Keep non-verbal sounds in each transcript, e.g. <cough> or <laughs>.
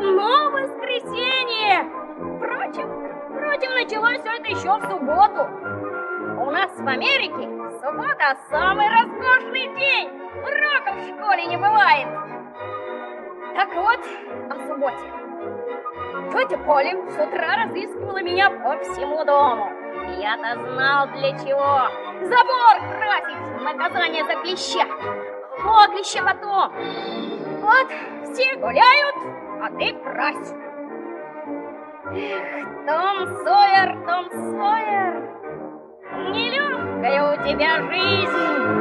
Одно воскресенье. Впрочем, впрочем, началось все это еще в субботу. У нас в Америке суббота самый роскошный день. Уроков в школе не бывает. Так вот, о субботе. Тетя Поля с утра разыскивала меня по всему дому. Я-то знал для чего. Забор красить наказание за клеща. Вот клеща потом. Вот все гуляют, а ты крась. Эх, Том Сойер, Том Сойер, нелегкая у тебя жизнь.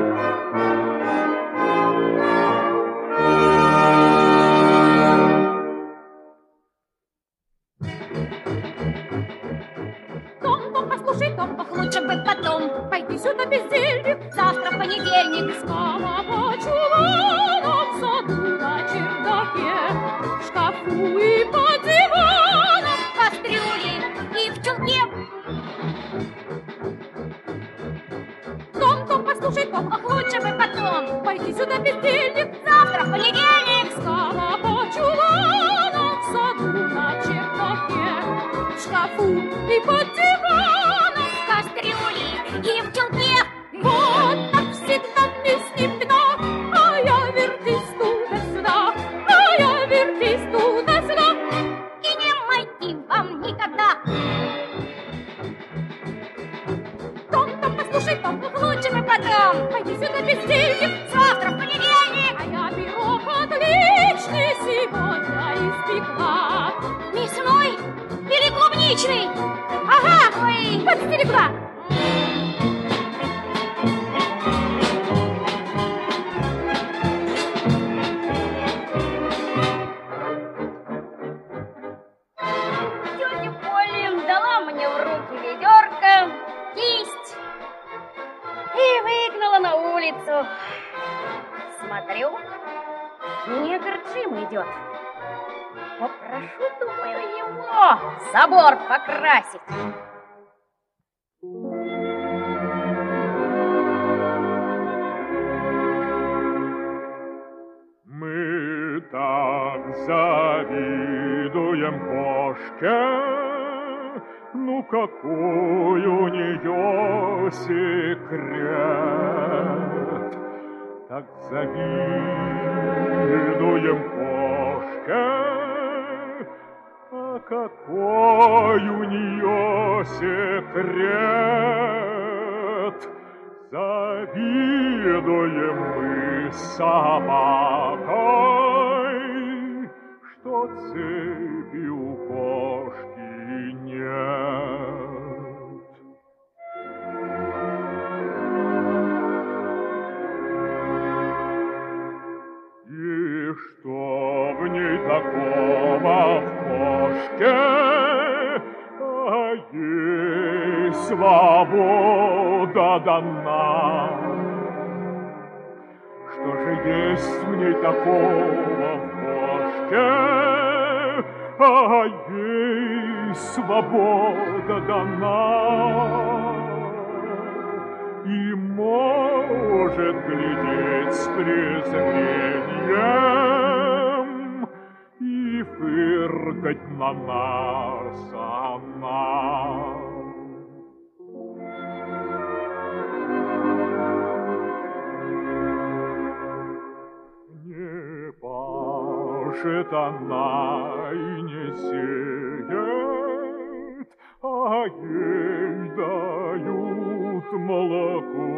Том, Том, Том, лучше бы потом Пойти сюда бездельник, завтра понедельник Скала по улицу. Смотрю, негр Джим идет. Попрошу, думаю, его забор покрасить. Мы так завидуем кошке, какой у нее секрет. Так завидуем кошке, а какой у нее секрет. Завидуем мы собакой, что цепи такого в кошке, а ей свобода дана? Что же есть в ней такого в кошке, а ей свобода дана? И может глядеть с презрением фыркать на нас она. может она и не сеет, а ей дают молоко.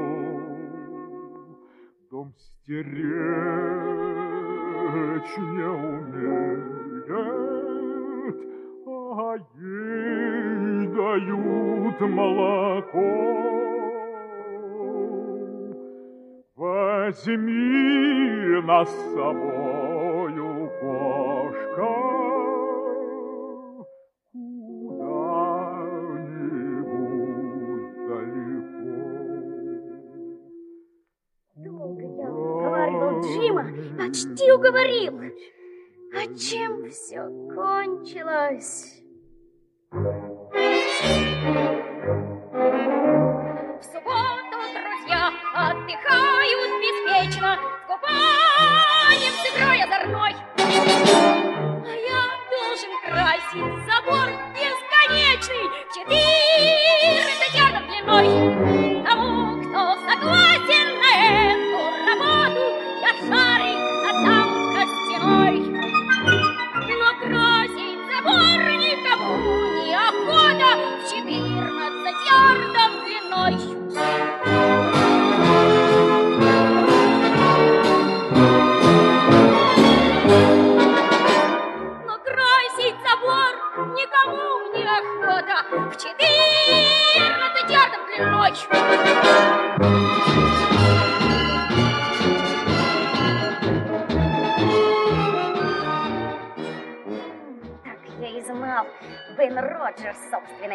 Дом стеречь не умеет, а ей дают молоко. Возьми нас с собою, кошка, Джима, почти уговорил. А чем все кончилось? В субботу друзья отдыхают беспечно, с купанием с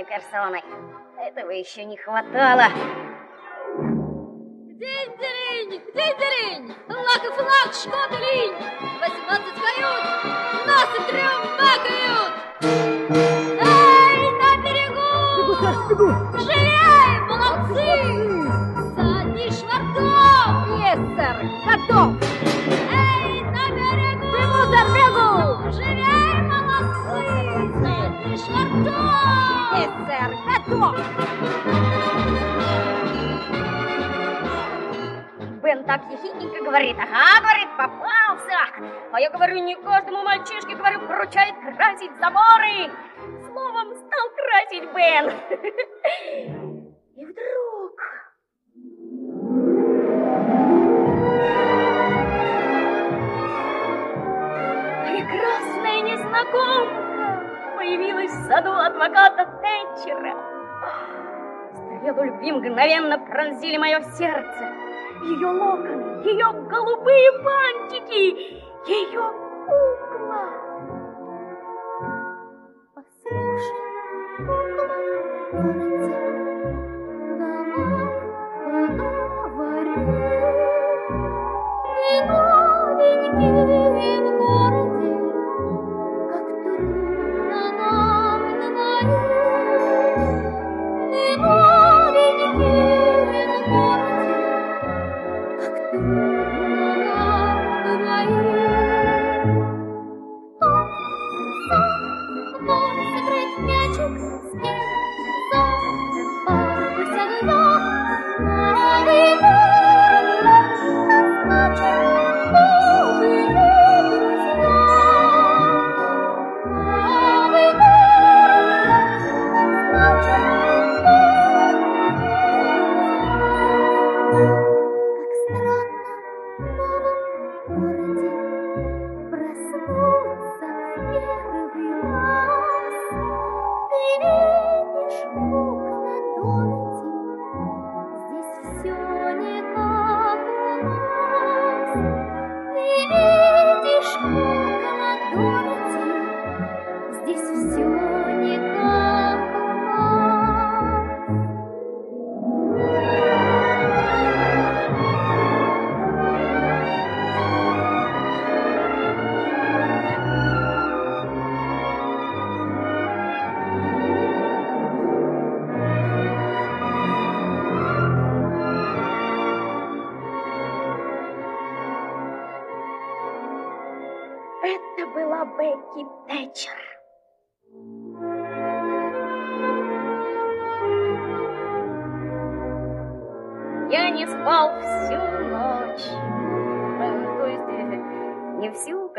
персоной. Этого еще не хватало. День-день, день-день, лак и флаг, шкот и линь, восемнадцать кают, нас и трем бакают. Эй, на берегу! Живей, молодцы! Задний швартов! Есть, сэр, готов! Есть, сэр, готов! Бен так ехидненько говорит, ага, говорит, попался. А я говорю, не каждому мальчишке, говорю, поручает красить заборы. Словом, стал красить Бен. И вдруг... Прекрасная незнакомка появилась в саду адвоката Тэтчера. Стрелу любви мгновенно пронзили мое сердце. Ее локоны, ее голубые бантики, ее кукла. Послушай, кукла, Дороти, давай как трудно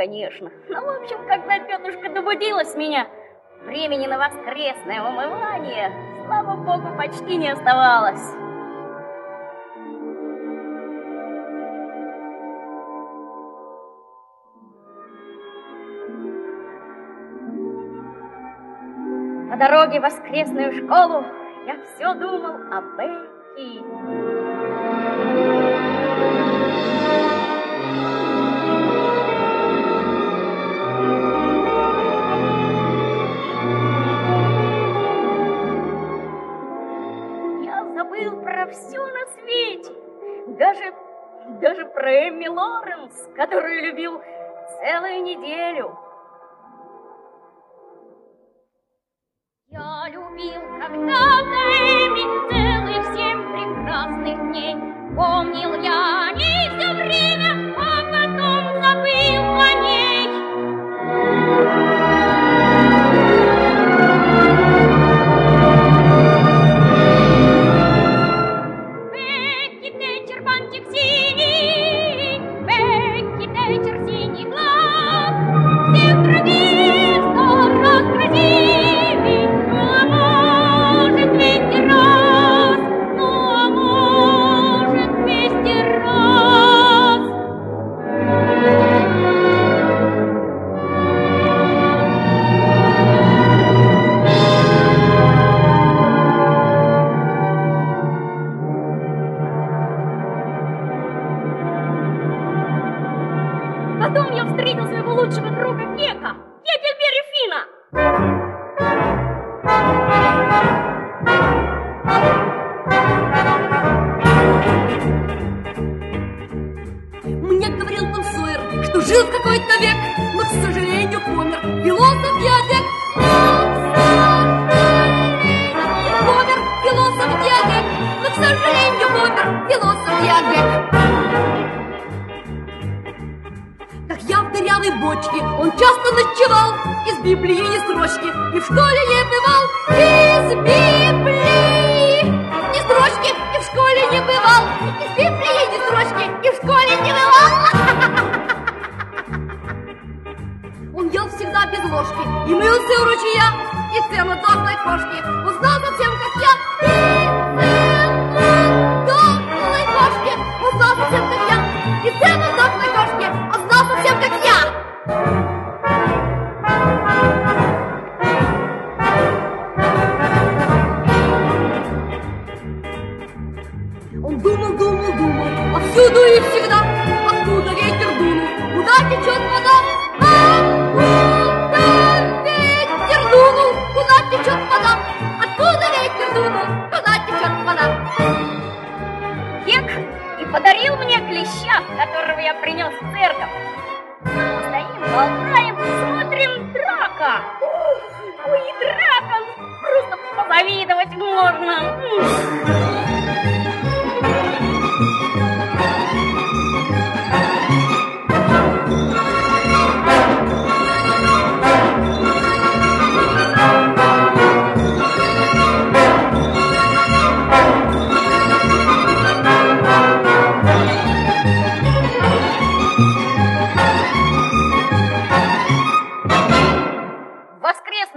конечно. Но, в общем, когда тетушка добудилась меня, времени на воскресное умывание, слава богу, почти не оставалось. По дороге в воскресную школу я все думал о Бекки. Даже, даже про Эмми Лоренс, которую любил целую неделю. Я любил когда-то Эми целых семь прекрасных дней. Помнил я о все время,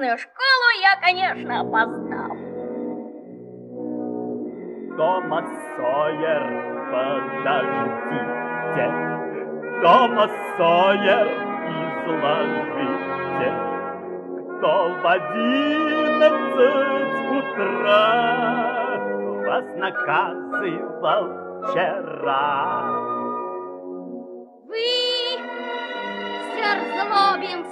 воскресную школу я, конечно, опоздал. Томас Сойер, подождите. Томас Сойер, изложите. Кто в одиннадцать утра вас наказывал вчера? Вы, сэр Злобинс,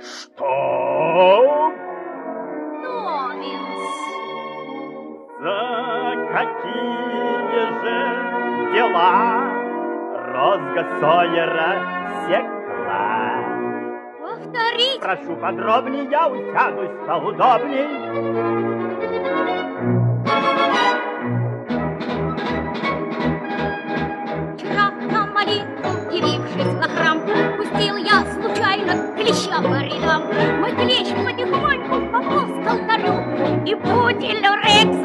Что? Злобинс. За какие же дела розга Сойера секла? Повторите. Прошу подробнее, я усядусь поудобней. Явившись на храм, Пустил я случайно клеща по рядам. Мой клещ потихоньку пополз к алтарю, И пудель Рексу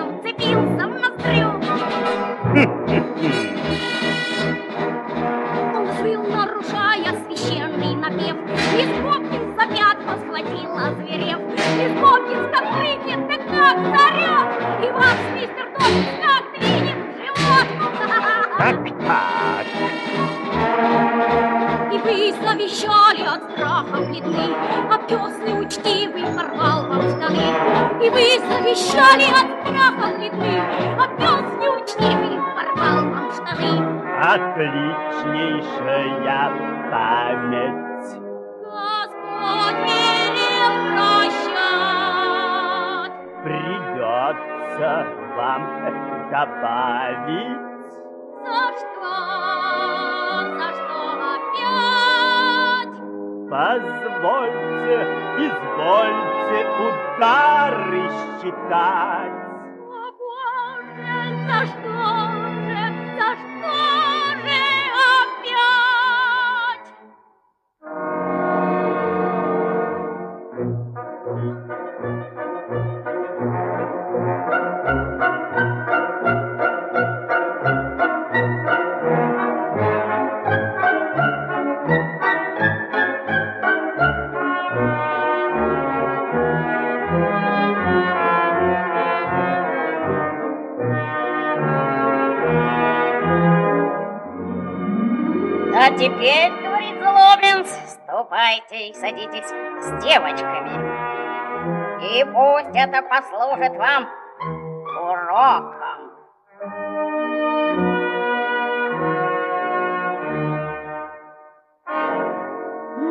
память. Господь велел прощать. Придется вам добавить. За что, за что опять? Позвольте, извольте удары считать. О, Боже, за что? послужит вам уроком.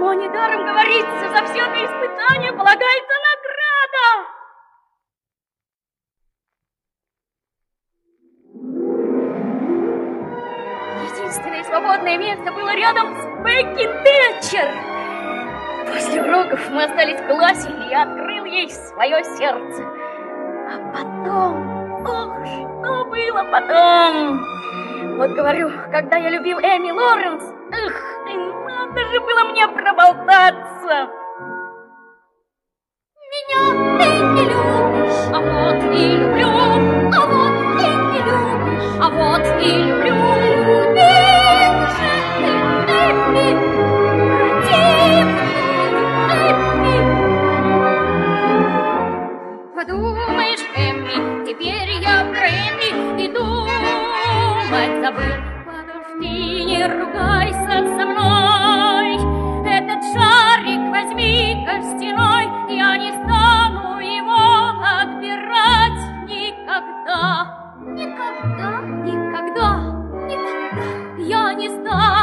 Но недаром говорится, за все это испытание полагается награда. Единственное свободное место было рядом с Бекки Тэтчер. После уроков мы остались в классе, и я открыл ей свое сердце. А потом, ох, что было потом! Вот говорю, когда я любил Эми Лоренс, эх, надо же было мне проболтаться! Меня ты не любишь, а вот и люблю, а вот и не любишь, а вот и люблю. Не гнезда.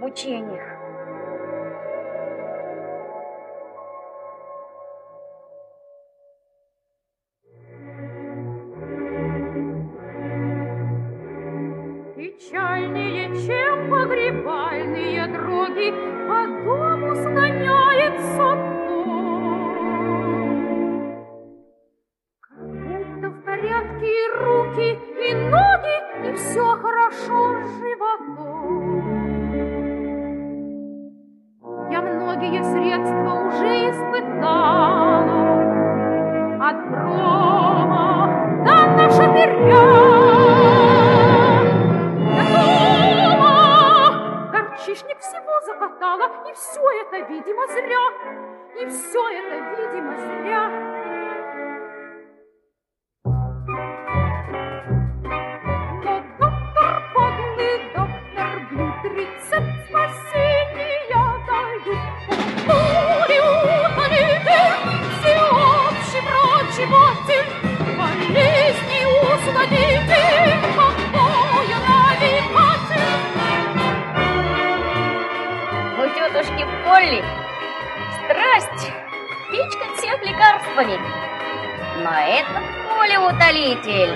мучениях. Но этом полеутолитель.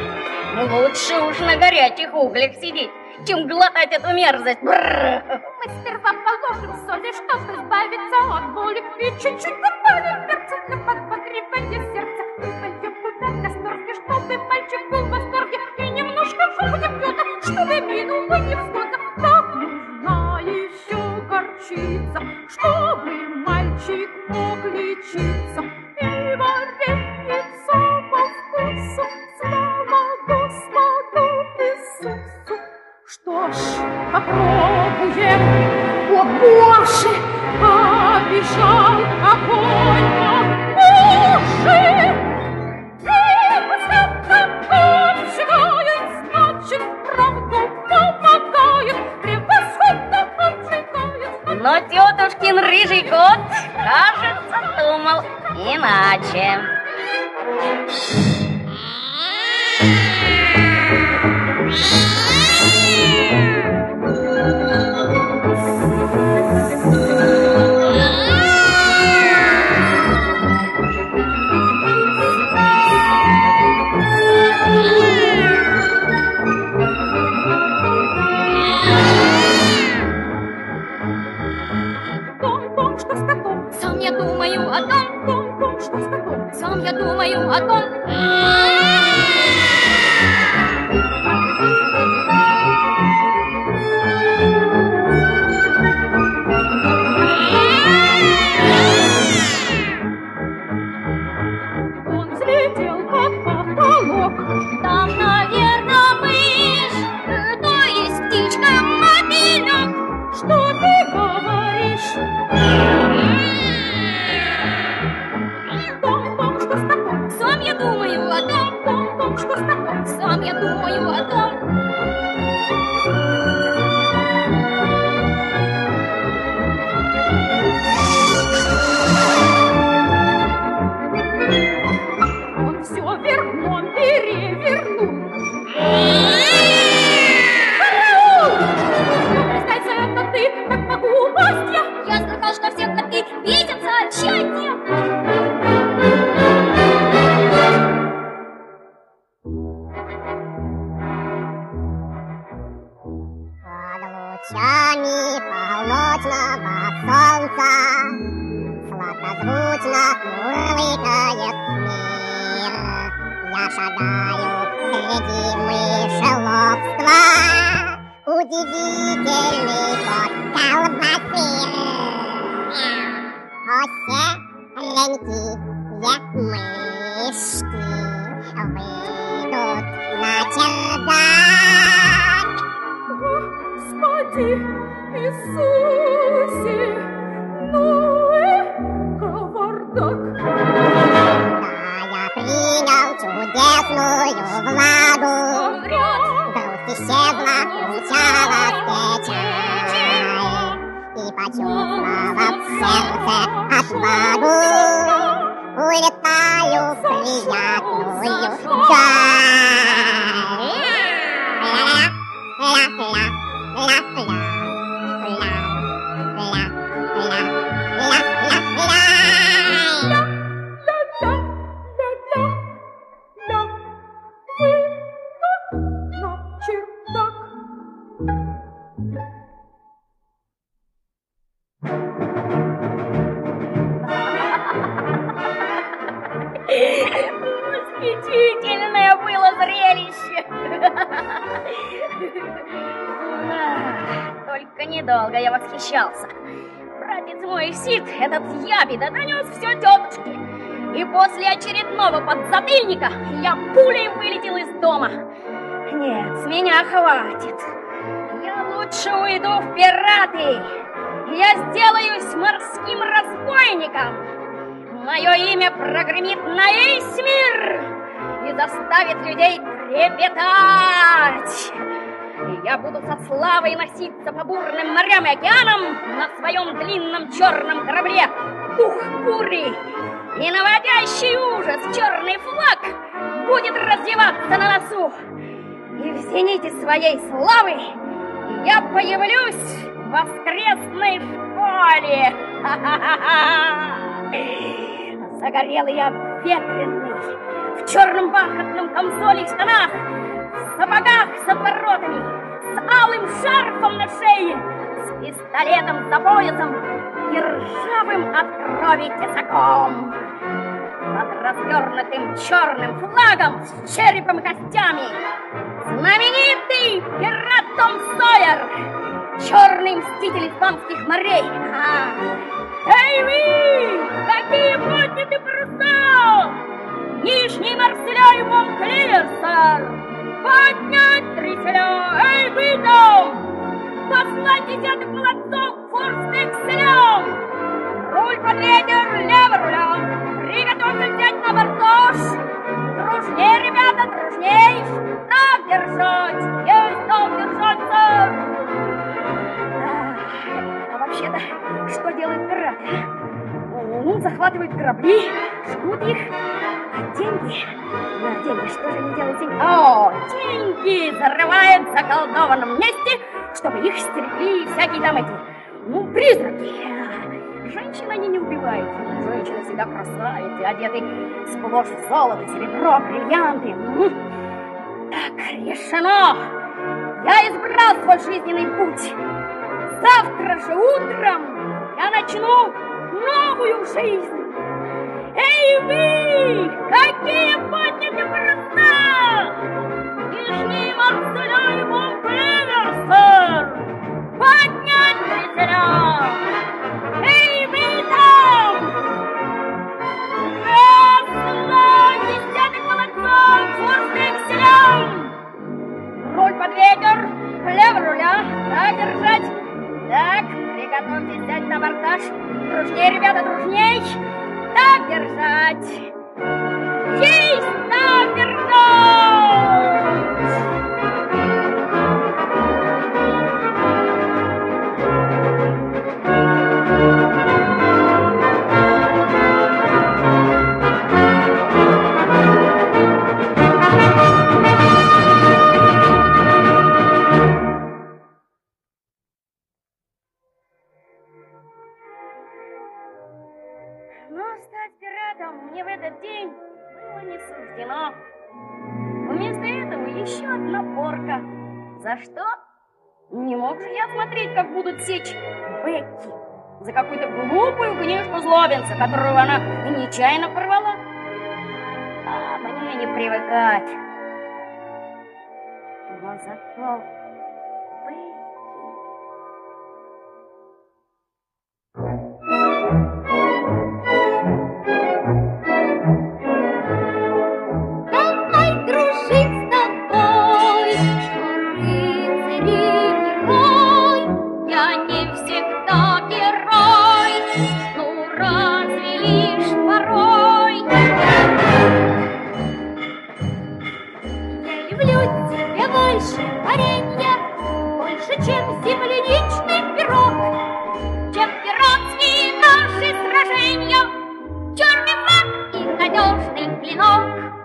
Лучше уж на горячих углях сидеть, чем глотать эту мерзость. Бррр. Мы сперва положим соли, чтобы избавиться от боли, и чуть-чуть добавим перца для подбогревания сердца. Выпадем куда на чтобы мальчик был в восторге, и немножко шумных пёта, чтобы минул shine. И после очередного подзатыльника я пулей вылетел из дома. Нет, с меня хватит. Я лучше уйду в пираты. Я сделаюсь морским разбойником. Мое имя прогремит на весь мир и заставит людей трепетать. Я буду со славой носиться по бурным морям и океанам на своем длинном черном корабле «Дух бури». И наводящий ужас черный флаг будет развиваться на носу. И в зените своей славы я появлюсь в воскресной школе. <laughs> Загорелый я ветреный, в черном бархатном камзоле и штанах, в сапогах с отворотами, с алым шарфом на шее, с пистолетом за поясом и ржавым от крови тесаком. Под развернутым черным флагом с черепом и костями знаменитый пират Том Сойер, черный мститель испанских морей. А, Эй вы! Какие подняты паруса! Нижний Марселя и сэр! Поднять триселя! Эй вы там! Послать десяток молодцов к форстекселям! Руль под ветер, лево руля! Приготовься взять на бортош! Дружней, ребята, дружней! Так держать! Есть так держать, сэр! А вообще-то, что делают пираты? Ну, захватывают корабли, жгут их, а деньги... Ну, деньги, что же они делают с деньгами? О, деньги зарывают в заколдованном месте, чтобы их стерегли всякие там эти, ну, призраки. Женщин они не убивают. Женщины всегда красавицы, одеты сплошь в золото, серебро, бриллианты. Так, решено! Я избрал свой жизненный путь. Завтра же утром я начну новую жизнь. Эй вы! Какие подняты паруса! Нижний Марселя и Монклевер, сэр! Поднять крейсера! Эй вы там! Весело! Десяток молодцов! Форстекселям! Руль под ветер, лево руля, так держать. Так, приготовьтесь взять на абордаж. Дружней, ребята, дружней. Так держать. Но стать пиратом мне в этот день было не суждено. Вместо этого еще одна порка. За что? Не мог же я смотреть, как будут сечь Бекки за какую-то глупую книжку злобинца, которую она нечаянно порвала. А мне не привыкать. Но зато Inok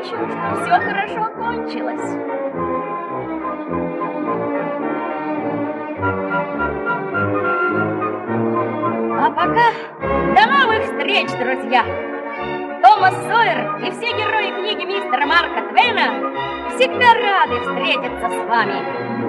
закончу. Все хорошо кончилось. А пока до новых встреч, друзья! Томас Сойер и все герои книги мистера Марка Твена всегда рады встретиться с вами.